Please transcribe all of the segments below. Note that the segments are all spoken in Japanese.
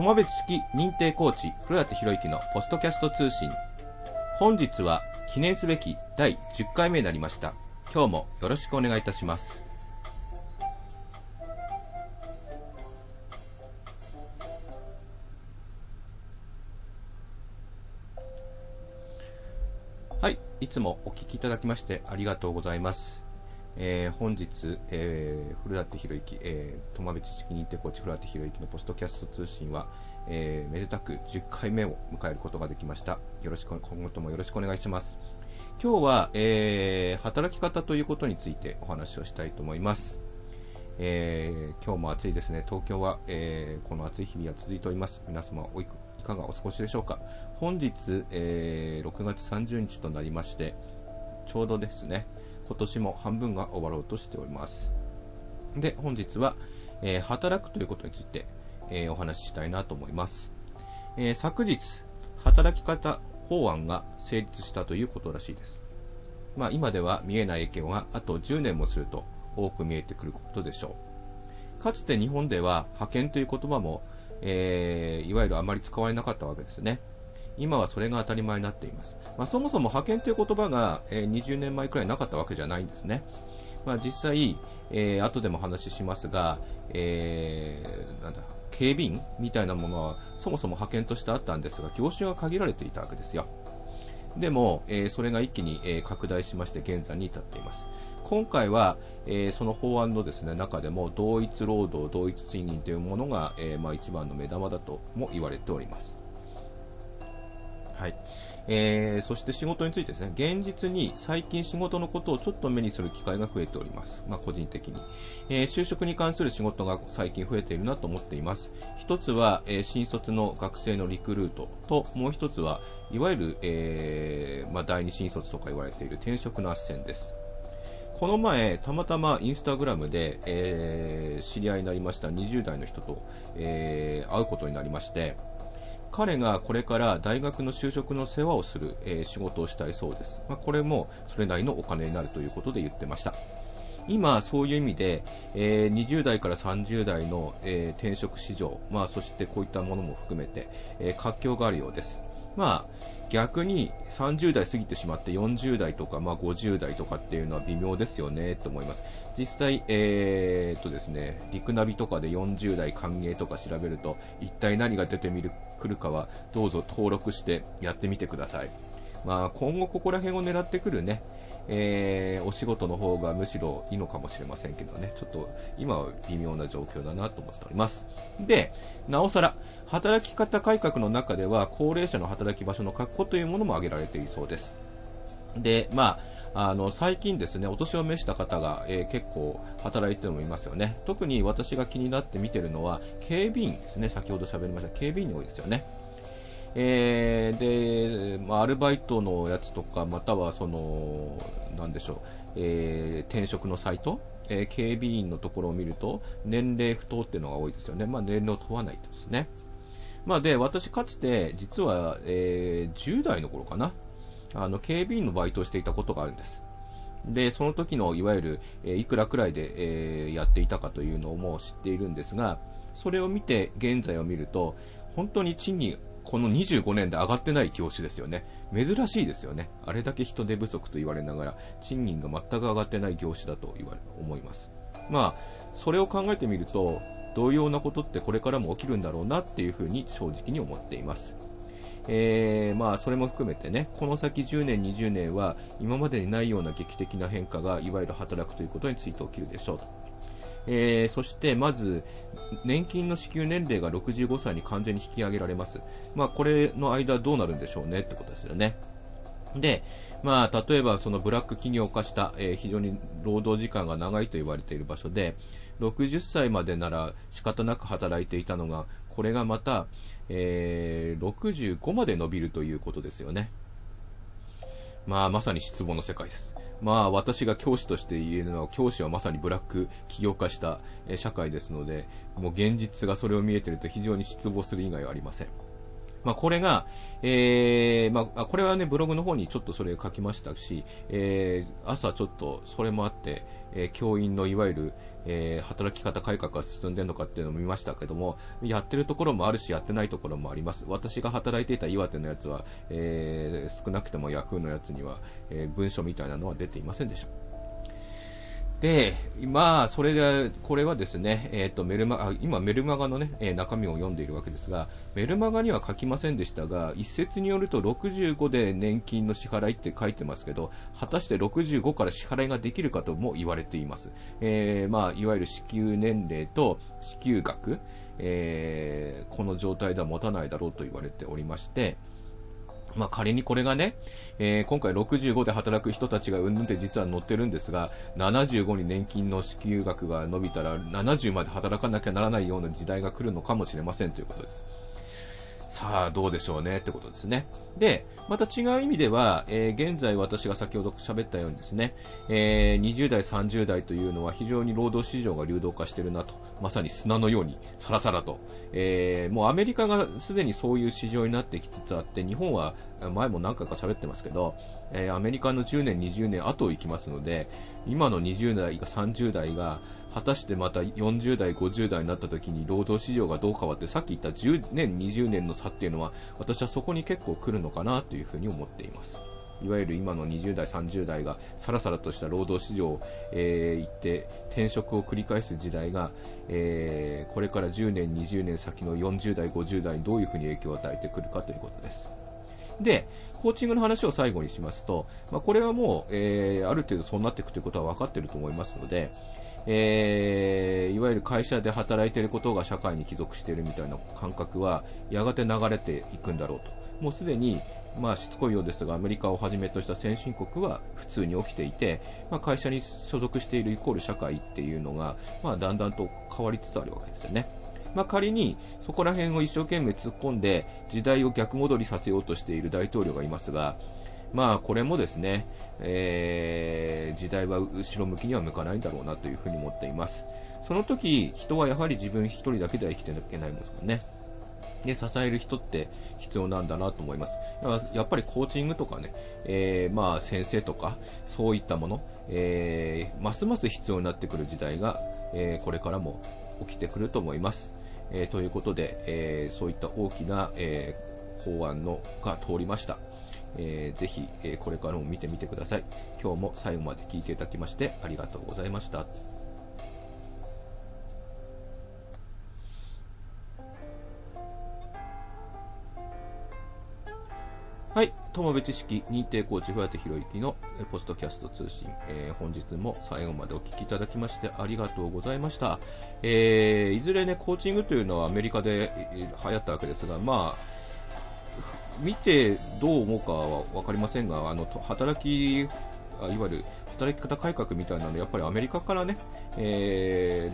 友別式認定コーチ、古舘博之のポストキャスト通信。本日は記念すべき第10回目になりました。今日もよろしくお願いいたします。はい、いつもお聞きいただきましてありがとうございます。えー、本日、えー、古舘博之、えー、友部知識認定コーチ古舘博之のポストキャスト通信は、えー、めでたく10回目を迎えることができました。よろしく、今後ともよろしくお願いします。今日は、えー、働き方ということについてお話をしたいと思います。えー、今日も暑いですね。東京は、えー、この暑い日々が続いております。皆様おいかがお過ごしでしょうか。本日、えー、6月30日となりまして、ちょうどですね、今年も半分が終わろうとしております。で、本日は、えー、働くということについて、えー、お話ししたいなと思います。えー、昨日、働き方法案が成立したということらしいです。まあ、今では見えない影響があと10年もすると多く見えてくることでしょう。かつて日本では派遣という言葉も、えー、いわゆるあまり使われなかったわけですね。今はそれが当たり前になっています。まあ、そもそも派遣という言葉が、えー、20年前くらいなかったわけじゃないんですね。まあ、実際、えー、後でも話しますが、えー、なんだ、警備員みたいなものはそもそも派遣としてあったんですが、業種が限られていたわけですよ。でも、えー、それが一気に、え、拡大しまして現在に至っています。今回は、えー、その法案のです、ね、中でも同一労働、同一賃金というものが、えまあ、一番の目玉だとも言われております。はい。えー、そして仕事についてですね、現実に最近仕事のことをちょっと目にする機会が増えております。まあ、個人的に、えー、就職に関する仕事が最近増えているなと思っています。一つは、えー、新卒の学生のリクルートと、もう一つは、いわゆる、えー、まあ、第二新卒とか言われている転職の斡旋です。この前、たまたまインスタグラムで、えー、知り合いになりました20代の人と、えー、会うことになりまして、彼がこれから大学の就職の世話をする、えー、仕事をしたいそうです。まあ、これもそれなりのお金になるということで言ってました。今、そういう意味で、えー、20代から30代の、えー、転職市場、まあ、そしてこういったものも含めて、え活況があるようです。まあ、逆に30代過ぎてしまって40代とか、まあ、50代とかっていうのは微妙ですよねと思います。実際、えー、とですね、リクナビとかで40代歓迎とか調べると、一体何が出てみるくるかはどうぞ登録してやってみてください。まあ、今後ここら辺を狙ってくるね、えー、お仕事の方がむしろいいのかもしれませんけどね、ちょっと今は微妙な状況だなと思っております。で、なおさら、働き方改革の中では高齢者の働き場所の確保というものも挙げられているそうです。で、まあ、あの最近ですね、お年を召した方が、えー、結構働いてるのもいますよね。特に私が気になって見てるのは、警備員ですね。先ほど喋りました警備員に多いですよね。えー、で、まあ、アルバイトのやつとか、またはその、なんでしょう、えー、転職のサイト、えー、警備員のところを見ると、年齢不当っていうのが多いですよね。まあ、年齢を問わないですね。まあ、で、私かつて、実は、えー、10代の頃かな、あの、警備員のバイトをしていたことがあるんです。で、その時の、いわゆる、えー、いくらくらいで、えー、やっていたかというのをもう知っているんですが、それを見て、現在を見ると、本当に賃金、この25年で上がってない業種ですよね。珍しいですよね。あれだけ人手不足と言われながら、賃金が全く上がってない業種だと言われ思います。まあ、それを考えてみると、同様なことってこれからも起きるんだろうなっていうふうに正直に思っています。えー、まあ、それも含めてね、この先10年、20年は今までにないような劇的な変化がいわゆる働くということについて起きるでしょうと。えー、そしてまず、年金の支給年齢が65歳に完全に引き上げられます。まあ、これの間どうなるんでしょうねってことですよね。で、まあ、例えばそのブラック企業化した、えー、非常に労働時間が長いと言われている場所で、60歳までなら仕方なく働いていたのが、これがまた、えー、65まで伸びるということですよね。まあ、まさに失望の世界です。まあ、私が教師として言えるのは、教師はまさにブラック起業化した社会ですので、もう現実がそれを見えていると非常に失望する以外はありません。まあ、これが、えー、まあ、これはね、ブログの方にちょっとそれ書きましたし、えー、朝ちょっとそれもあって、えー、教員のいわゆる、えー、働き方改革が進んでるのかっていうのを見ましたけども、やってるところもあるし、やってないところもあります。私が働いていた岩手のやつは、えー、少なくてもヤフーのやつには、え、文書みたいなのは出ていませんでした。で、まあ、それで、これはですね、えっ、ー、と、メルマ、今、メルマガのね、えー、中身を読んでいるわけですが、メルマガには書きませんでしたが、一説によると65で年金の支払いって書いてますけど、果たして65から支払いができるかとも言われています。えー、まあ、いわゆる支給年齢と支給額、え、この状態では持たないだろうと言われておりまして、まあ、仮にこれがね、えー、今回65で働く人たちがうんぬんって実は載ってるんですが、75に年金の支給額が伸びたら、70まで働かなきゃならないような時代が来るのかもしれませんということです。さあ、どうでしょうねってことですね。で、また違う意味では、えー、現在私が先ほど喋ったようにですね、えー、20代、30代というのは非常に労働市場が流動化してるなと、まさに砂のようにさらさらと、えー、もうアメリカがすでにそういう市場になってきつつあって、日本は前も何回か喋ってますけど、えー、アメリカの10年、20年後を行きますので、今の20代、30代が果たしてまた40代、50代になった時に労働市場がどう変わって、さっき言った10年、20年の差っていうのは、私はそこに結構来るのかなというふうに思っています。いわゆる今の20代、30代がさらさらとした労働市場を、えー、行って転職を繰り返す時代が、えー、これから10年、20年先の40代、50代にどういうふうに影響を与えてくるかということです。で、コーチングの話を最後にしますと、まあ、これはもう、えー、ある程度そうなっていくということは分かっていると思いますので、えー、いわゆる会社で働いていることが社会に帰属しているみたいな感覚はやがて流れていくんだろうと。もうすでに、まあ、しつこいようですが、アメリカをはじめとした先進国は普通に起きていて、まあ、会社に所属しているイコール社会っていうのが、まあ、だんだんと変わりつつあるわけですよね。まあ、仮にそこら辺を一生懸命突っ込んで時代を逆戻りさせようとしている大統領がいますが、まあ、これもですね、えー、時代は後ろ向きには向かないんだろうなというふに思っています。その時、人はやはり自分一人だけでは生きていけないんですからね。で、支える人って必要なんだなと思います。やっぱりコーチングとかね、えー、まあ先生とか、そういったもの、えー、ますます必要になってくる時代が、えー、これからも起きてくると思います。えということで、えそういった大きな、え法案のが通りました。えー、ぜひ、えー、これからも見てみてください。今日も最後まで聞いていただきましてありがとうございました。はい。友部知識認定コーチ、ふわてひろゆきのポストキャスト通信、えー、本日も最後までお聞きいただきましてありがとうございました。えー、いずれね、コーチングというのはアメリカで流行ったわけですが、まあ、見てどう思うかはわかりませんが、あの働き、いわゆる働き方改革みたいなのやっぱりアメリカからね、え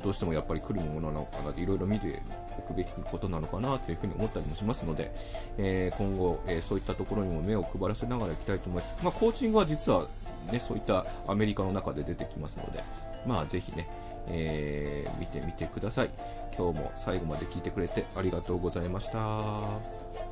ー、どうしてもやっぱり来るものなのかなって、いろいろ見ておくべきことなのかなというふに思ったりもしますので、えー、今後、えー、そういったところにも目を配らせながらいきたいと思います。まあ、コーチングは実はね、そういったアメリカの中で出てきますので、まあ、ぜひね、えー、見てみてください。今日も最後まで聞いてくれてありがとうございました。